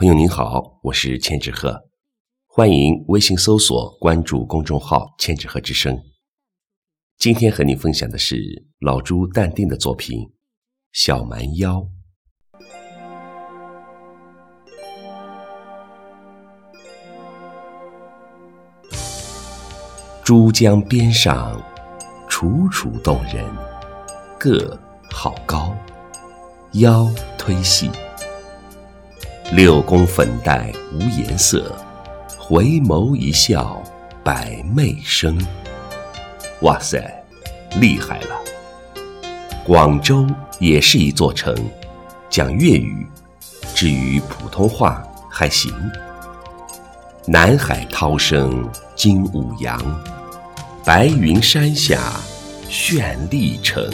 朋友您好，我是千纸鹤，欢迎微信搜索关注公众号“千纸鹤之声”。今天和您分享的是老朱淡定的作品《小蛮腰》。珠江边上，楚楚动人，个好高，腰忒细。六宫粉黛无颜色，回眸一笑百媚生。哇塞，厉害了！广州也是一座城，讲粤语，至于普通话还行。南海涛声惊五洋，白云山下绚丽城。